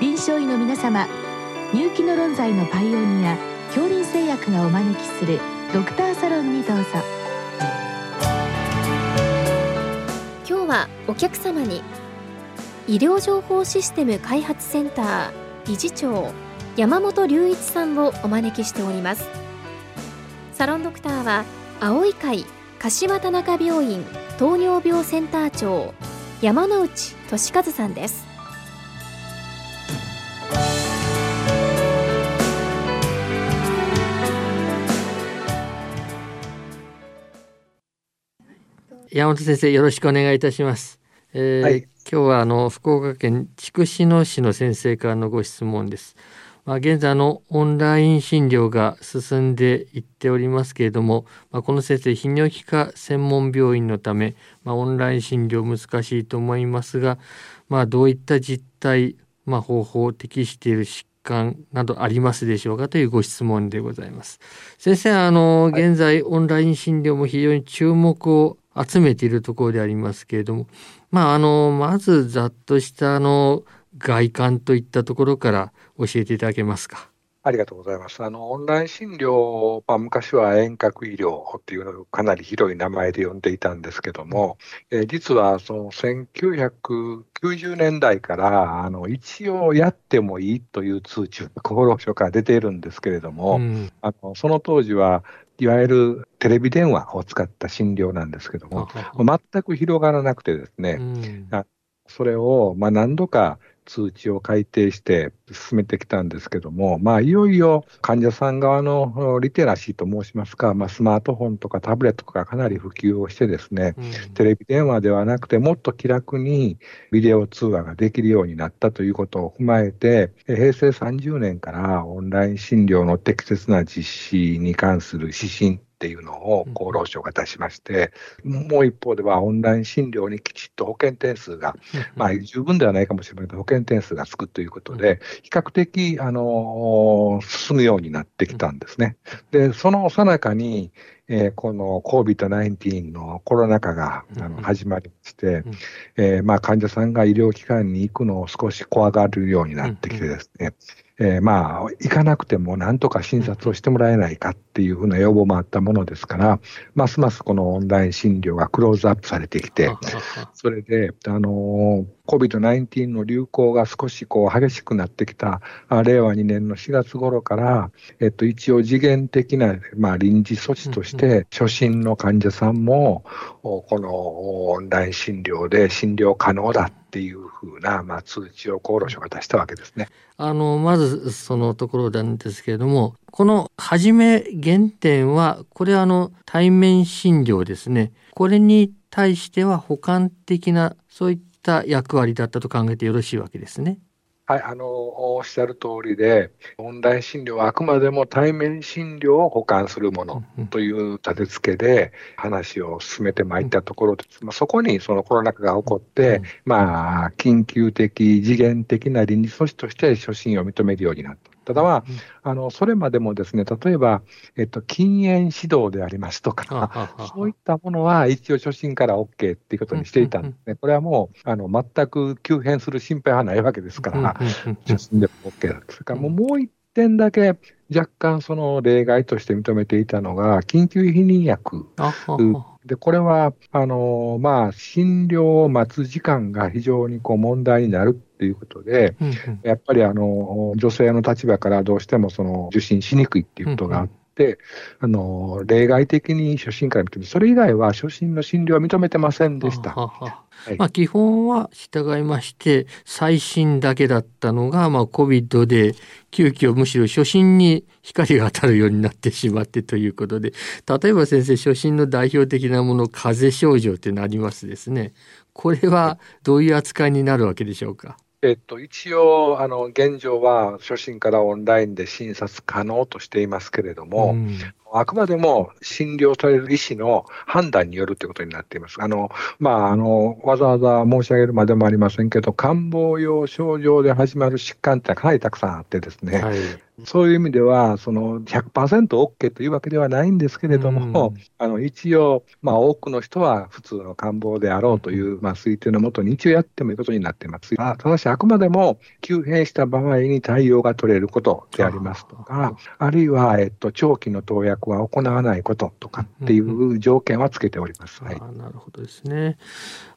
臨床医の皆様入気の論剤のパイオニア恐林製薬がお招きするドクターサロンにどうぞ。今日はお客様に医療情報システム開発センター理事長山本隆一さんをお招きしております。サロンドクターは青い会柏田中病院糖尿病センター長山内俊和さんです。山本先生よろしくお願いいたします。えーはい、今日はあの福岡県筑紫野市の先生からのご質問です。まあ、現在のオンライン診療が進んでいっておりますけれども、まあ、この先生泌尿器科専門病院のため、まあ、オンライン診療難しいと思いますが、まあ、どういった実態、まあ、方法を適している疾患などありますでしょうかというご質問でございます。先生あの現在オンライン診療も非常に注目を集めているところでありますけれども、まあ、あの、まずざっとしたあの、外観といったところから教えていただけますか。ありがとうございます。あの、オンライン診療、まあ、昔は遠隔医療っていうのをかなり広い名前で呼んでいたんですけども、えー、実はその1990年代から、あの、一応やってもいいという通知が 厚労省から出ているんですけれども、うん、あのその当時はいわゆるテレビ電話を使った診療なんですけども、全く広がらなくてですね、うん、それをまあ何度か通知を改定して進めてきたんですけども、まあ、いよいよ患者さん側のリテラシーと申しますか、まあ、スマートフォンとかタブレットとかかなり普及をしてですね、うん、テレビ電話ではなくてもっと気楽にビデオ通話ができるようになったということを踏まえて、平成30年からオンライン診療の適切な実施に関する指針っていうのを厚労省が出しまして、うん、もう一方ではオンライン診療にきちっと保険点数が、まあ十分ではないかもしれないけど、保険点数がつくということで、比較的、あの、進むようになってきたんですね。で、その最中に、えー、この COVID-19 のコロナ禍があの始まりまして、えー、まあ患者さんが医療機関に行くのを少し怖がるようになってきてですね、えー、まあ、行かなくてもなんとか診察をしてもらえないかっていうふうな要望もあったものですから、ますますこのオンライン診療がクローズアップされてきて、それで、あの COVID-19 の流行が少しこう激しくなってきた、令和2年の4月頃から、えっと、一応次元的な、まあ、臨時措置として、初診の患者さんも、このオンライン診療で診療可能だってっていうふうな、まあ、通知を厚労省が出したわけですね。あのまずそのところなんですけれどもこの初め原点はこれはあの対面診療ですねこれに対しては補完的なそういった役割だったと考えてよろしいわけですね。はい、あの、おっしゃる通りで、オンライン診療はあくまでも対面診療を補完するものという立て付けで話を進めてまいったところです。まあ、そこにそのコロナ禍が起こって、まあ、緊急的、次元的な臨時措置として初診を認めるようになった。ただまあ、あの、それまでもですね、例えば、えっと、禁煙指導でありますとか、そういったものは一応初診から OK っていうことにしていたんですね。これはもう、あの、全く急変する心配はないわけですから、初診でも OK だそれからもうもう一点だけ若干その例外として認めていたのが、緊急避妊薬。で、これは、あの、まあ、診療を待つ時間が非常にこう問題になるっていうことで、うんうん、やっぱりあの、女性の立場からどうしてもその受診しにくいっていうことがあって、あの例外的に初診から認めそれ以外は初診の診療は認めてませんでした。ははは。い、まあ、基本は従いまして最新だけだったのが、まあ、COVID で急遽むしろ初診に光が当たるようになってしまってということで例えば先生初診の代表的なもの風邪症状ってなりますですね。これはどういう扱いになるわけでしょうか？えっと、一応、あの、現状は初診からオンラインで診察可能としていますけれども、うん、あくまでも診療される医師の判断によるということになっています。あの、まあ、あの、わざわざ申し上げるまでもありませんけど、感冒用症状で始まる疾患ってかなりたくさんあってですね、はいそういう意味では、その 100%OK というわけではないんですけれども、うん、あの一応、まあ、多くの人は普通の感冒であろうという、まあ、推定のもとに一応やってもいいことになっています。ただし、あくまでも急変した場合に対応が取れることでありますとか、あるいは、えっと、長期の投薬は行わないこととかっていう条件はつけております。はい、なるほどですね。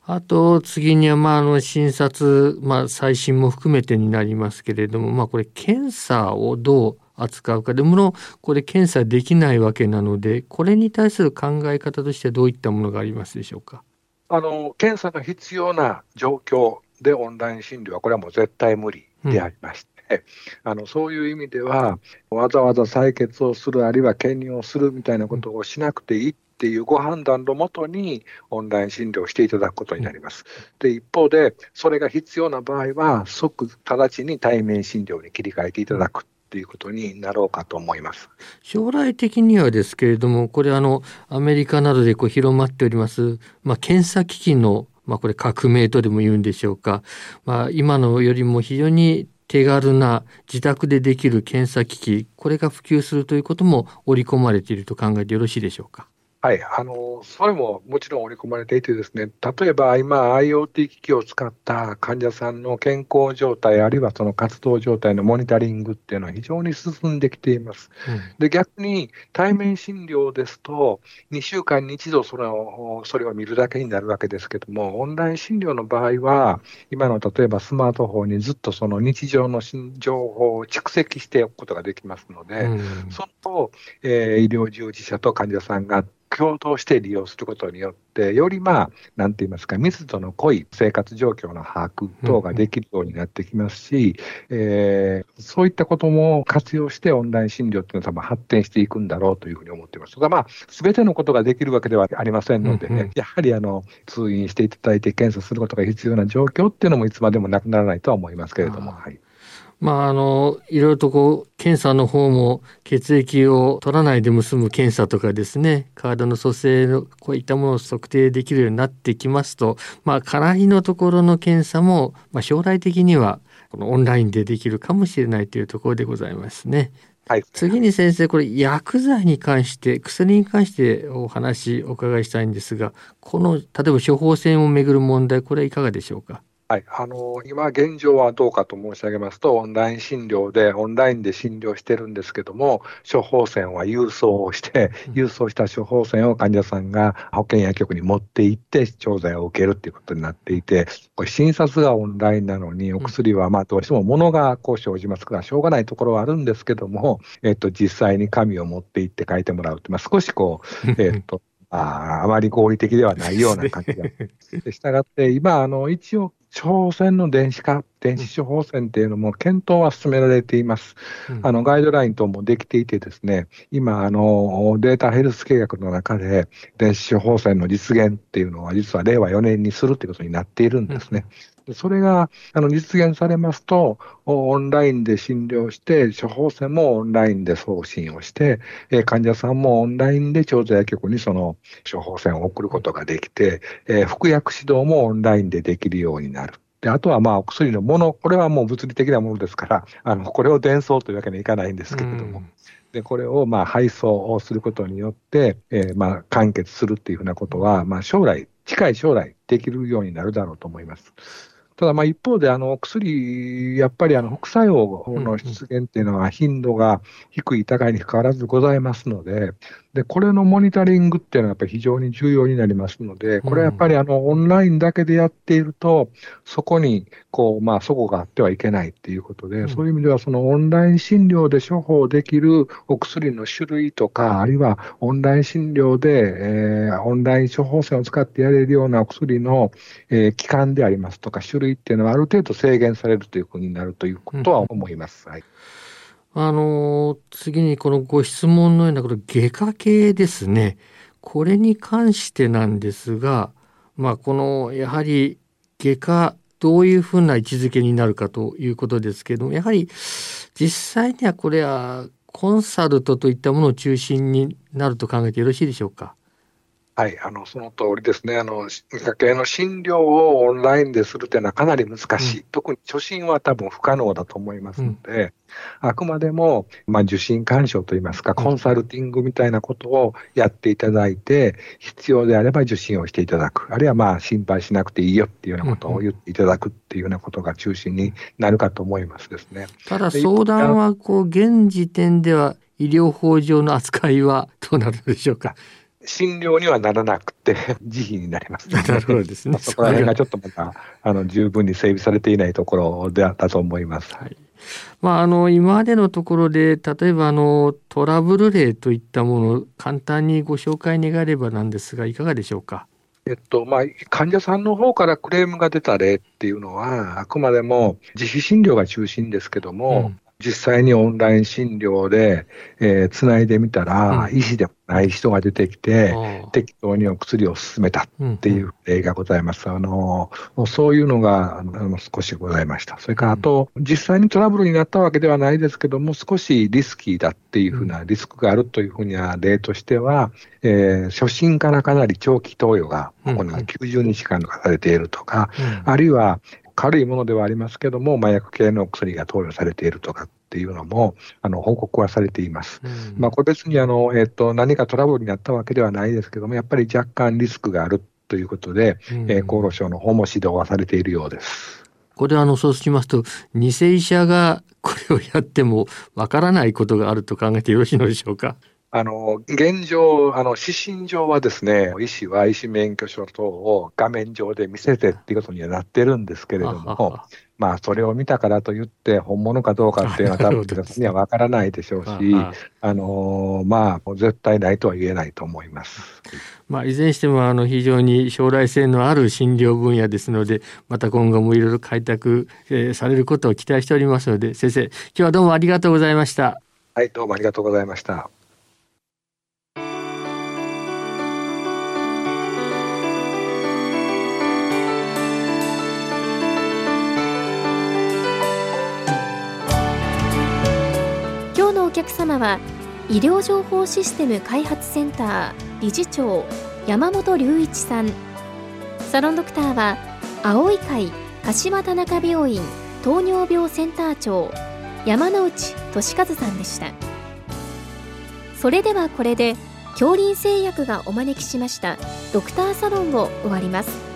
あと次にはまああの診察、まあ、最新も含めてになりますけれども、まあ、これ検査をどう扱うかでもこれ検査できないわけなのでこれに対する考え方としてどういったものがありますでしょうか？あの検査が必要な状況でオンライン診療はこれはもう絶対無理でありまして、うん、あのそういう意味ではわざわざ採血をするあるいは検認をするみたいなことをしなくていいっていうご判断のもとに、オンライン診療をしていただくことになります。で、一方で、それが必要な場合は、即直ちに対面診療に切り替えていただくということになろうかと思います。将来的にはですけれども、これあのアメリカなどでこう広まっております、まあ、検査機器のまあ、これ革命とでも言うんでしょうか、まあ、今のよりも非常に手軽な自宅でできる検査機器これが普及するということも織り込まれていると考えてよろしいでしょうか？はい、あのそれももちろん織り込まれていて、ですね例えば今、IoT 機器を使った患者さんの健康状態、あるいはその活動状態のモニタリングっていうのは非常に進んできています。うん、で逆に対面診療ですと、2週間に1度それをそれを見るだけになるわけですけども、オンライン診療の場合は、今の例えばスマートフォンにずっとその日常の情報を蓄積しておくことができますので、うん、その、えー、医療従事者と患者さんが共同して利用することによって、よりまあ、なんて言いますか、密度の濃い生活状況の把握等ができるようになってきますし、うん、えー、そういったことも活用してオンライン診療っていうのは多分発展していくんだろうというふうに思っています。が、まあ、すべてのことができるわけではありませんので、ね、うんうん、やはりあの、通院していただいて検査することが必要な状況っていうのもいつまでもなくならないとは思いますけれども、はい。まあ、あの、いろいろとこう、検査の方も血液を取らないでも済む検査とかですね、体の組成のこういったものを測定できるようになってきますと、まあ、からりのところの検査も、まあ、将来的には、このオンラインでできるかもしれないというところでございますね。はい、次に先生これ薬剤に関して薬に関してお話お伺いしたいんですがこの例えば処方箋をめぐる問題これはいかがでしょうか？はい、あの今現状はどうかと申し上げますと、オンライン診療で、オンラインで診療してるんですけども、処方箋は郵送をして、郵送した処方箋を患者さんが保健薬局に持って行って、調剤を受けるっていうことになっていて、これ、診察がオンラインなのに、お薬はまあどうしても物がこう生じますから、しょうがないところはあるんですけども、えっと、実際に紙を持って行って書いてもらうって、まあ、少しこう、えっと、ああまり合理的ではないような感じが。したがって、今、あの、一応、処方箋の電子化、電子処方箋っていうのも検討は進められています。うん、あのガイドライン等もできていてですね、今、あのデータヘルス計画の中で電子処方箋の実現っていうのは実は令和4年にするということになっているんですね。うん、それがあの実現されますと、オンラインで診療して、処方箋もオンラインで送信をして、え患者さんもオンラインで調剤局にその処方箋を送ることができて、え服薬指導もオンラインでできるようになる。で、あとはまあお薬のもの、これはもう物理的なものですから、あの、これを伝送というわけにはいかないんですけれども、で、これをまあ配送をすることによって、えー、まあ完結するっていうふうなことは、まあ将来、近い将来できるようになるだろうと思います。ただまあ一方で、あの薬、やっぱりあの副作用の出現っていうのは頻度が低い、高いにかかわらずございますので、で、これのモニタリングっていうのはやっぱり非常に重要になりますので、これはやっぱりあの、オンラインだけでやっていると、そこに、こう、まあ、そこがあってはいけないっていうことで、そういう意味ではそのオンライン診療で処方できるお薬の種類とか、あるいはオンライン診療で、えー、オンライン処方箋を使ってやれるようなお薬の、えー、期間でありますとか、種類っていうのはある程度制限されるというふうになるということは思います。はいあの、次にこのご質問のようなこの外科系ですね。これに関してなんですが、まあ、この、やはり外科、どういうふうな位置づけになるかということですけれども、やはり実際にはこれはコンサルトといったものを中心になると考えてよろしいでしょうか？はい、あのその通りですね。あの、家計の診療をオンラインでするというのはかなり難しい、うん、特に初診は多分不可能だと思いますので、うん、あくまでも、まあ、受診干渉といいますか、コンサルティングみたいなことをやっていただいて、必要であれば受診をしていただく、あるいはまあ心配しなくていいよっていうようなことを言っていただくっていうようなことが中心になるかと思いますですね。ただ相談はこう現時点では医療法上の扱いはどうなるでしょうか？診療にはならなくて、自費になります、ね、なるほどですね。そこら辺がちょっとまた、あの、十分に整備されていないところであったと思います。はい。まあ、あの、今までのところで、例えば、あの、トラブル例といったものを簡単にご紹介願えればなんですが、いかがでしょうか？えっとまあ、患者さんの方からクレームが出た例っていうのは、あくまでも自費診療が中心ですけども、実際にオンライン診療で、えー、つないでみたら、うん、医師でもない人が出てきて、適当にお薬を勧めたっていう例がございます。あのそういうのがあの少しございました。それからあと、実際にトラブルになったわけではないですけども、少しリスキーだっていうふうなリスクがあるというふうな例としては、えー、初診からかなり長期投与が行う90日間がされているとか、あるいは軽いものではありますけども、麻薬系の薬が投与されているとかっていうのも、あの報告はされています。うん、まあ、これ別にあの、えーと、何かトラブルになったわけではないですけども、やっぱり若干リスクがあるということで、うん、えー、厚労省の方も指導はされているようです。これあのそうしますと偽医者がこれをやってもわからないことがあると考えてよろしいのでしょうか？あの、現状、あの、指針上はですね、医師は医師免許証等を画面上で見せてっていうことにはなってるんですけれども、まあ、それを見たからといって、本物かどうかっていうのは、多分私には分からないでしょうし、あのまあ、絶対ないとは言えないと思います。まあ、いずれにしてもあの非常に将来性のある診療分野ですので、また今後もいろいろ開拓、えー、されることを期待しておりますので、先生、今日はどうもありがとうございました。はい、どうもありがとうございました。様は医療情報システム開発センター理事長山本隆一さん。サロンドクターは青い会柏田中病院糖尿病センター長山内俊和さんでした。それではこれで恐林製薬がお招きしましたドクターサロンを終わります。